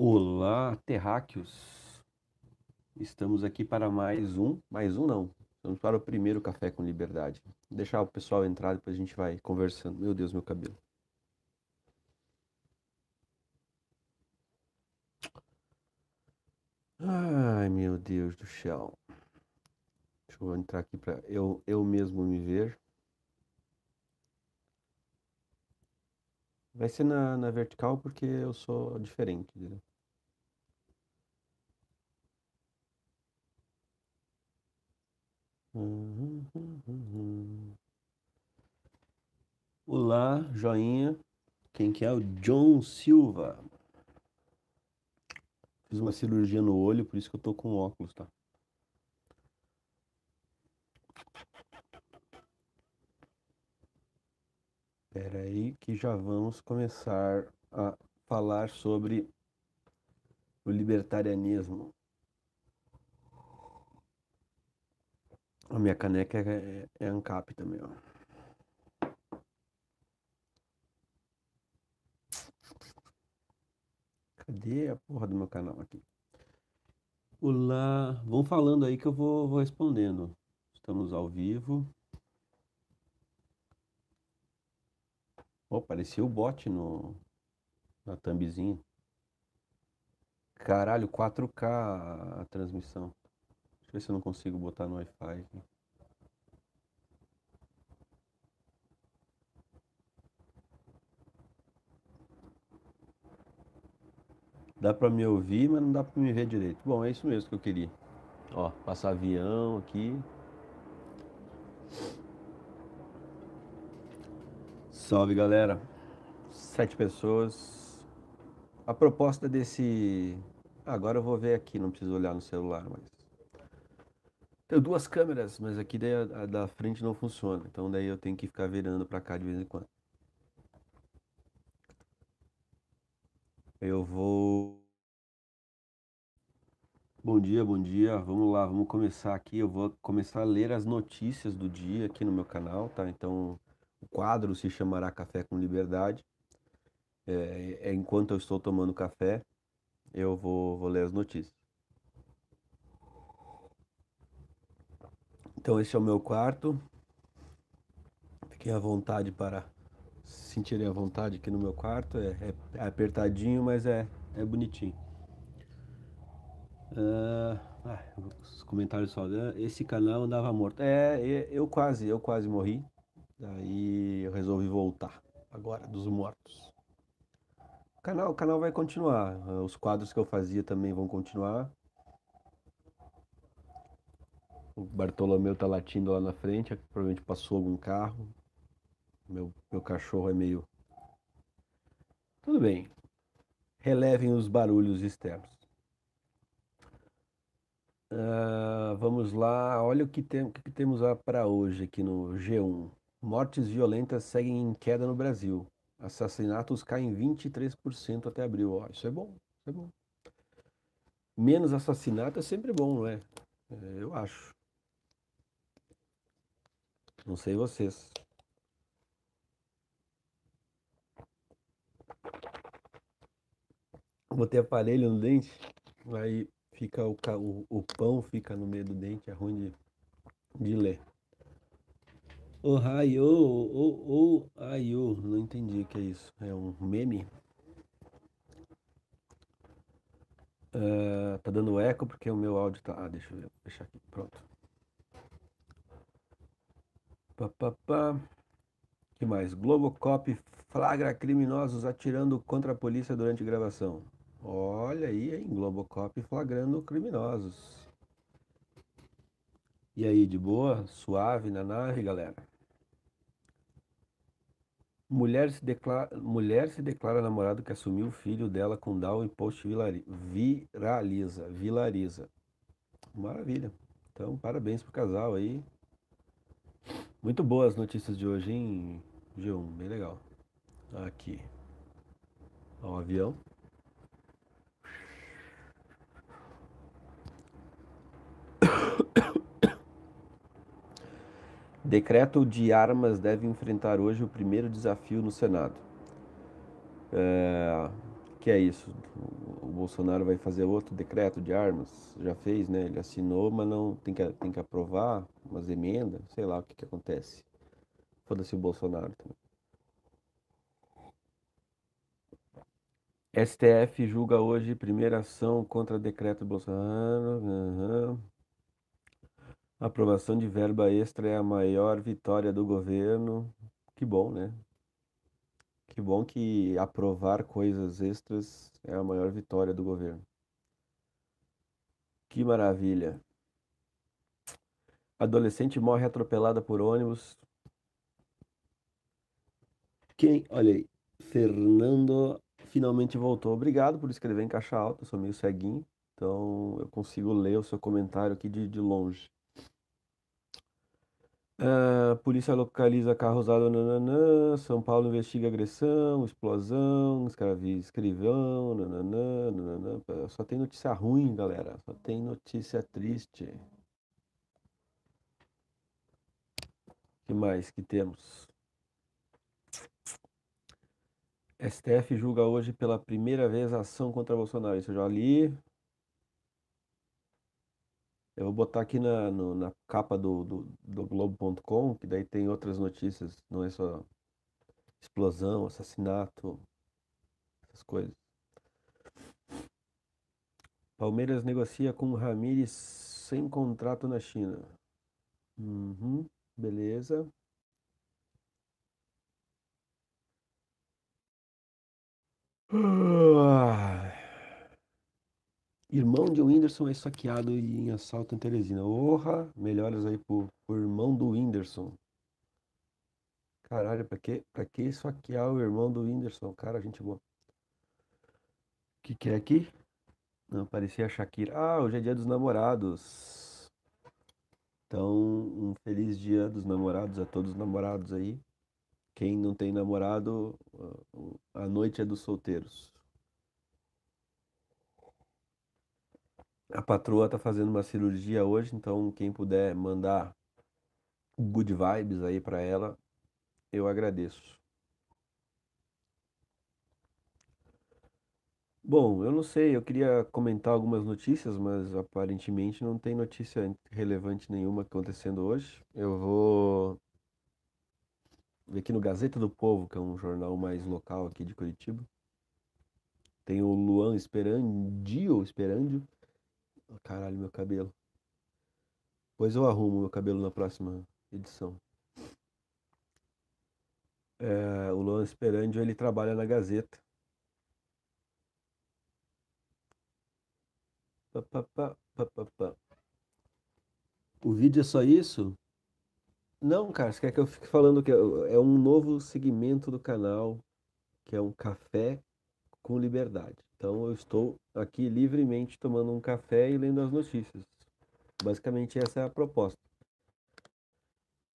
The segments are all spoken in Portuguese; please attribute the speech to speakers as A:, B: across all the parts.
A: Olá, terráqueos! Estamos aqui para mais um, mais um não, estamos para o primeiro Café com Liberdade. Vou deixar o pessoal entrar, depois a gente vai conversando. Meu Deus, meu cabelo. Ai, meu Deus do céu. Deixa eu entrar aqui para eu, eu mesmo me ver. Vai ser na, na vertical porque eu sou diferente, entendeu? Olá, joinha. Quem que é? O John Silva. Fiz uma cirurgia no olho, por isso que eu tô com óculos, tá? Espera aí que já vamos começar a falar sobre o libertarianismo. A minha caneca é, é ANCAP também, ó. Cadê a porra do meu canal aqui? Olá, vão falando aí que eu vou, vou respondendo. Estamos ao vivo. Oh, apareceu o bot no, na thumbzinha. Caralho, 4K a transmissão. Se eu não consigo botar no Wi-Fi. Dá pra me ouvir, mas não dá pra me ver direito. Bom, é isso mesmo que eu queria. Ó, passar avião aqui. Salve, galera. Sete pessoas. A proposta desse... Agora eu vou ver aqui, não preciso olhar no celular, mas... Tenho duas câmeras, mas aqui daí a, a da frente não funciona. Então daí eu tenho que ficar virando pra cá de vez em quando. Eu vou. Bom dia, bom dia. Vamos lá, vamos começar aqui. Eu vou começar a ler as notícias do dia aqui no meu canal, tá? Então, o quadro se chamará Café com Liberdade. É, é enquanto eu estou tomando café, eu vou, vou ler as notícias. Então, esse é o meu quarto. Fiquem à vontade para sentirem à vontade aqui no meu quarto. É, é, apertadinho, mas é, é bonitinho. Uh, ah, os comentários só. Né? Esse canal andava morto. É, eu quase, eu quase morri. Daí eu resolvi voltar agora dos mortos. O canal, o canal vai continuar. Os quadros que eu fazia também vão continuar. O Bartolomeu tá latindo lá na frente, provavelmente passou algum carro. Meu, meu cachorro é meio. Tudo bem. Relevem os barulhos externos. Uh, vamos lá. Olha o que, tem, que temos para hoje aqui no G1. Mortes violentas seguem em queda no Brasil. Assassinatos caem 23% até abril. Ó, isso é bom, isso é bom. Menos assassinato é sempre bom, não é? é eu acho. Não sei vocês. Botei aparelho no dente, aí fica o, o, o pão fica no meio do dente, é ruim de, de ler. O raio, o o aio, não entendi o que é isso. É um meme? Uh, tá dando eco porque o meu áudio tá. Ah, deixa eu ver, deixar aqui, pronto. Pá, pá, pá. que mais? Globocop flagra criminosos atirando contra a polícia durante gravação. Olha aí, hein? Globocop flagrando criminosos. E aí, de boa? Suave na nave, galera? Mulher se declara, mulher se declara namorado que assumiu o filho dela com Down e post viraliza, vilariza. Maravilha. Então, parabéns pro casal aí. Muito boas notícias de hoje, hein, G1? Bem legal. Aqui. Ó, o avião. Decreto de armas deve enfrentar hoje o primeiro desafio no Senado. É, que é isso? O Bolsonaro vai fazer outro decreto de armas. Já fez, né? Ele assinou, mas não tem que, tem que aprovar umas emendas, sei lá o que, que acontece. Foda-se o Bolsonaro também. STF julga hoje primeira ação contra decreto Bolsonaro. Uhum. Aprovação de verba extra é a maior vitória do governo. Que bom, né? Que bom que aprovar coisas extras é a maior vitória do governo. Que maravilha. Adolescente morre atropelada por ônibus. Quem? Olha aí. Fernando finalmente voltou. Obrigado por escrever em caixa alta. Eu sou meio ceguinho. Então eu consigo ler o seu comentário aqui de, de longe. Uh, polícia localiza carro usado. Nananã, São Paulo investiga agressão, explosão, escravi, escrivão. Nananã, nananã. Só tem notícia ruim, galera. Só tem notícia triste. que mais que temos? STF julga hoje pela primeira vez a ação contra Bolsonaro. Isso eu já li. Eu vou botar aqui na, no, na capa do, do, do Globo.com, que daí tem outras notícias, não é só explosão, assassinato, essas coisas. Palmeiras negocia com Ramires sem contrato na China. Uhum, beleza. Ah. Irmão de Whindersson é saqueado em assalto em Teresina. Orra, melhoras aí pro, pro irmão do Whindersson. Caralho, pra que, pra que saquear o irmão do Whindersson? Cara, gente boa. O que, que é aqui? Não, parecia a Shakira. Ah, hoje é dia dos namorados. Então, um feliz dia dos namorados a todos os namorados aí. Quem não tem namorado, a noite é dos solteiros. A patroa tá fazendo uma cirurgia hoje, então quem puder mandar good vibes aí para ela, eu agradeço. Bom, eu não sei, eu queria comentar algumas notícias, mas aparentemente não tem notícia relevante nenhuma acontecendo hoje. Eu vou ver aqui no Gazeta do Povo, que é um jornal mais local aqui de Curitiba. Tem o Luan Esperandio, Esperandio, Caralho, meu cabelo. Pois eu arrumo meu cabelo na próxima edição. É, o Luan Esperandio, ele trabalha na Gazeta. O vídeo é só isso? Não, cara, você quer que eu fique falando que é um novo segmento do canal, que é um café com liberdade. Então eu estou aqui livremente tomando um café e lendo as notícias. Basicamente essa é a proposta.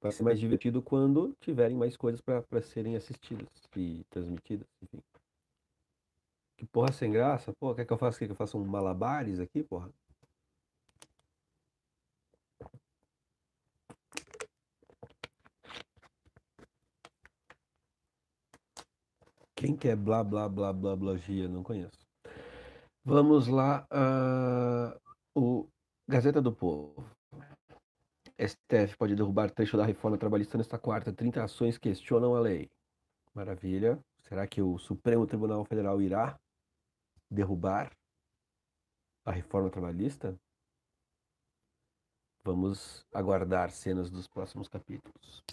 A: Vai ser mais divertido quando tiverem mais coisas para serem assistidas e transmitidas, enfim. Que porra sem graça? Pô, quer que eu faça que eu faça um malabares aqui, porra? Quem quer blá blá blá blá blá gia? Não conheço. Vamos lá. Uh, o Gazeta do Povo. STF pode derrubar trecho da reforma trabalhista nesta quarta. 30 ações questionam a lei. Maravilha. Será que o Supremo Tribunal Federal irá derrubar a reforma trabalhista? Vamos aguardar cenas dos próximos capítulos.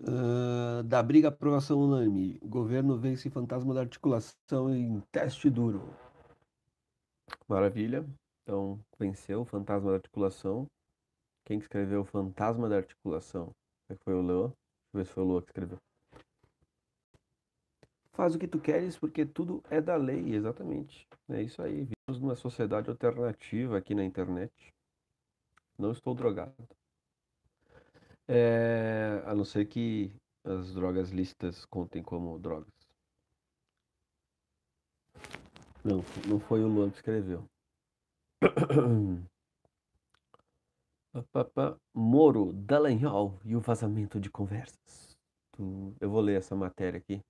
A: Uh, da briga aprovação unânime. Governo vence fantasma da articulação em teste duro. Maravilha. Então, venceu o fantasma da articulação. Quem escreveu o fantasma da articulação? É foi o Leo? Deixa eu ver se foi o Leo que escreveu. Faz o que tu queres porque tudo é da lei, exatamente. É isso aí. Vivemos numa sociedade alternativa aqui na internet. Não estou drogado. É, a não ser que as drogas lícitas contem como drogas. Não, não foi o Luan que escreveu. Moro, Dallagnol e o vazamento de conversas. Eu vou ler essa matéria aqui.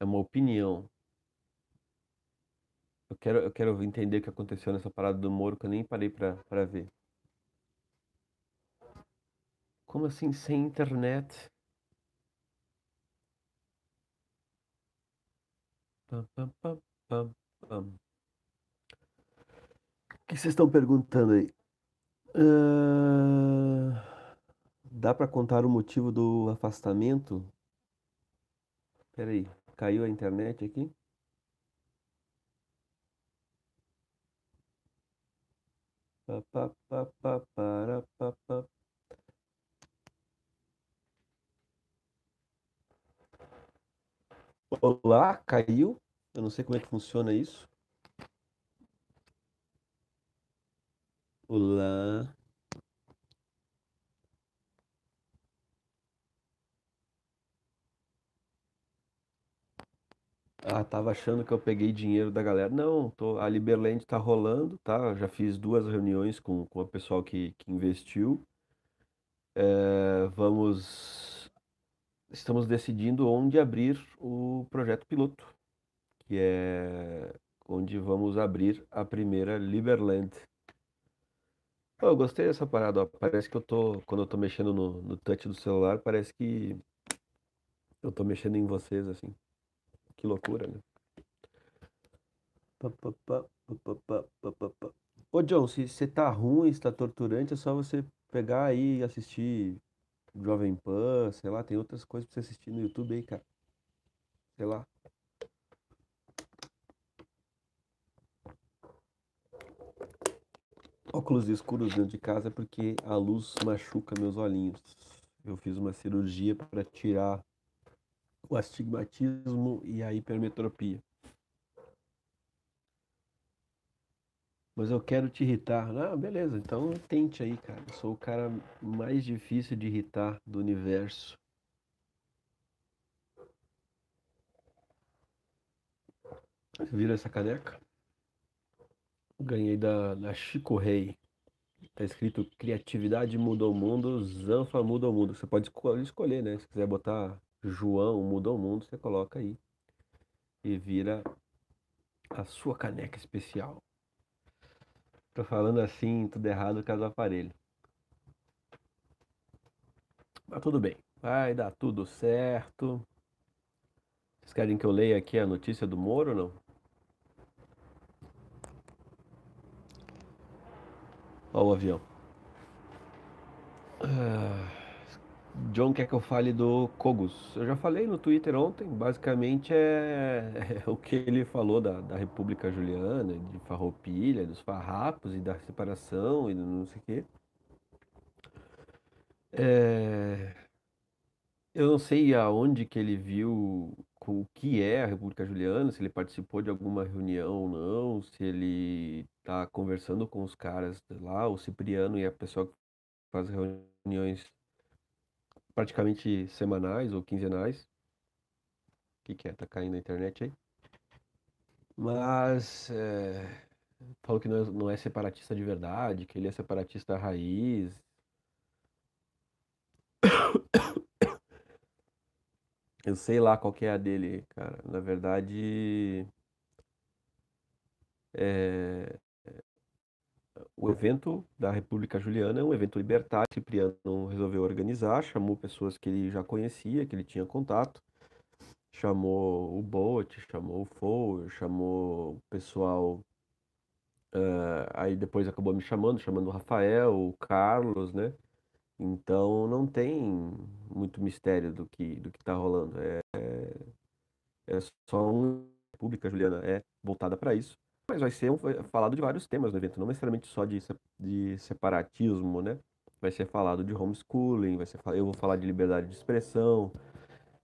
A: É uma opinião. Eu quero, eu quero entender o que aconteceu nessa parada do Moro, que eu nem parei pra ver. Como assim, sem internet? Pam, pam, pam, pam. O que vocês estão perguntando aí? Ah, dá pra contar o motivo do afastamento? Peraí, caiu a internet aqui? Pá, pá, pá, pá, para, pá, pá. Olá, caiu? Eu não sei como é que funciona isso. Olá. Ah, tava achando que eu peguei dinheiro da galera. Não, tô, a Liberland tá rolando, tá? Já fiz duas reuniões com, com o pessoal que, que investiu. É, vamos, estamos decidindo onde abrir o projeto piloto, que é onde vamos abrir a primeira Liberland. Oh, eu gostei dessa parada, ó. parece que eu tô, quando eu tô mexendo no, no touch do celular, parece que eu tô mexendo em vocês, assim. Que loucura, né? Ô John, se você tá ruim, se tá torturante, é só você pegar aí e assistir Jovem Pan, sei lá, tem outras coisas pra você assistir no YouTube aí, cara. Sei lá. Óculos escuros dentro de casa porque a luz machuca meus olhinhos. Eu fiz uma cirurgia para tirar o astigmatismo e a hipermetropia. Mas eu quero te irritar. Ah, beleza, então tente aí, cara. Eu sou o cara mais difícil de irritar do universo. Viram essa caneca? Ganhei da, da Chico Rei. Tá escrito Criatividade muda o mundo, Zanfa muda o mundo. Você pode esco- escolher, né? Se quiser botar João muda o mundo, você coloca aí e vira a sua caneca especial. Tô falando assim, tudo errado com os aparelhos. Mas tudo bem, vai dar tudo certo. Vocês querem que eu leia aqui a notícia do Moro ou não? Ó o avião. Ah, John quer que eu fale do Cogos. Eu já falei no Twitter ontem, basicamente é, é o que ele falou da, da República Juliana, de Farroupilha, dos farrapos e da separação e não sei o quê. É, eu não sei aonde que ele viu o que é a República Juliana, se ele participou de alguma reunião ou não, se ele está conversando com os caras lá, o Cipriano e a pessoa que faz reuniões praticamente semanais ou quinzenais. O que que é? Tá caindo a internet aí? Mas é, falou que não é, não é separatista de verdade, que ele é separatista raiz. Eu sei lá qual que é a dele, cara. Na verdade, é, o evento da República Juliana é um evento libertário. Cipriano resolveu organizar, chamou pessoas que ele já conhecia, que ele tinha contato. Chamou o Boat, chamou o Fowler, chamou o pessoal. eh, aí depois acabou me chamando, chamando o Rafael, o Carlos, né? Então não tem muito mistério do que do que tá rolando. É, é só uma República Juliana é voltada para isso. Mas vai ser falado de vários temas no evento, não necessariamente só de, de separatismo, né? Vai ser falado de homeschooling, vai ser, eu vou falar de liberdade de expressão,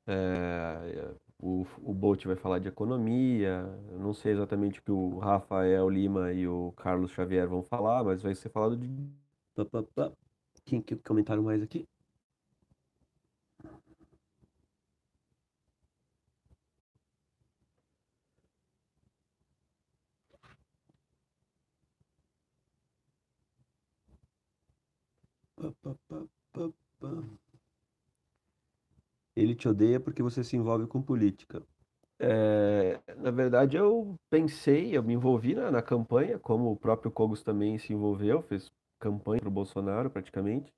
A: é, o, o Bolt vai falar de economia, não sei exatamente o que o Rafael Lima e o Carlos Xavier vão falar, mas vai ser falado de... Quem que comentaram mais aqui? Pá, pá, pá, pá, pá. Ele te odeia porque você se envolve com política. É, na verdade, eu pensei, eu me envolvi na, na campanha, como o próprio Cogos também se envolveu, fez campanha para o Bolsonaro praticamente.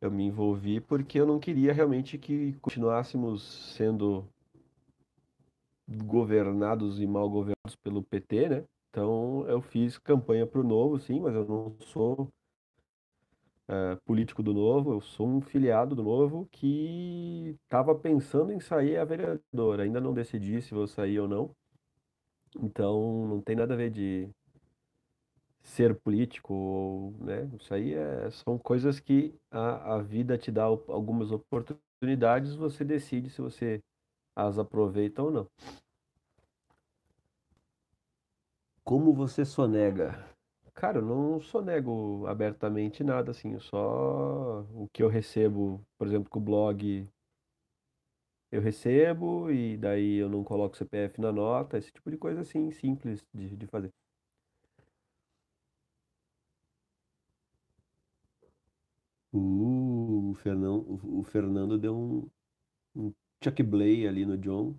A: Eu me envolvi porque eu não queria realmente que continuássemos sendo governados e mal governados pelo PT, né? Então eu fiz campanha para o Novo, sim, mas eu não sou eh, político do Novo, eu sou um filiado do Novo que estava pensando em sair a vereador. Ainda não decidi se vou sair ou não. Então não tem nada a ver de ser político, né? Isso aí é- são coisas que a, a vida te dá algumas oportunidades, você decide se você as aproveita ou não. Como você sonega? Cara, eu não sonego abertamente nada, assim, só o que eu recebo, por exemplo, com o blog, eu recebo e daí eu não coloco CPF na nota, esse tipo de coisa assim, simples de, de fazer. Uh, o Fernando, o o Fernando deu um, um Chuck Blay ali no John.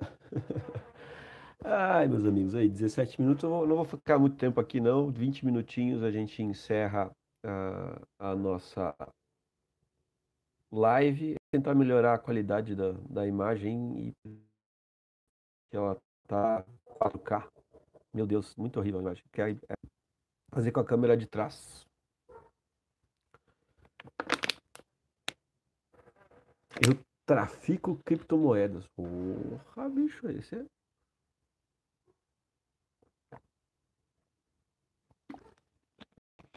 A: Ai, meus amigos, aí, 17 minutos, eu não vou ficar muito tempo aqui, não. 20 minutinhos a gente encerra a, a nossa live. Tentar melhorar a qualidade da, da imagem e que ela tá 4K. Meu Deus, muito horrível a imagem. Quer fazer com a câmera de trás. Eu trafico criptomoedas. Porra, bicho, esse é.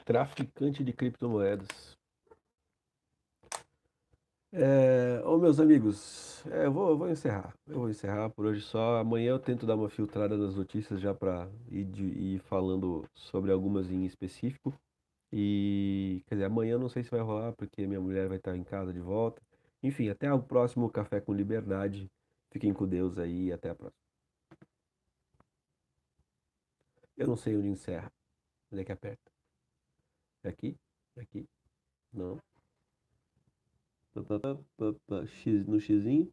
A: Traficante de criptomoedas. É, ô meus amigos, é, eu vou, eu vou encerrar. Eu vou encerrar por hoje só. Amanhã eu tento dar uma filtrada nas notícias já para ir, ir falando sobre algumas em específico. E, quer dizer, amanhã eu não sei se vai rolar, porque minha mulher vai estar em casa de volta. Enfim, até o próximo Café com Liberdade. Fiquem com Deus aí e até a próxima. Eu não sei onde encerra. Onde é que aperta? Aqui? Aqui? Não. Tá, tá, tá. X, no xizinho.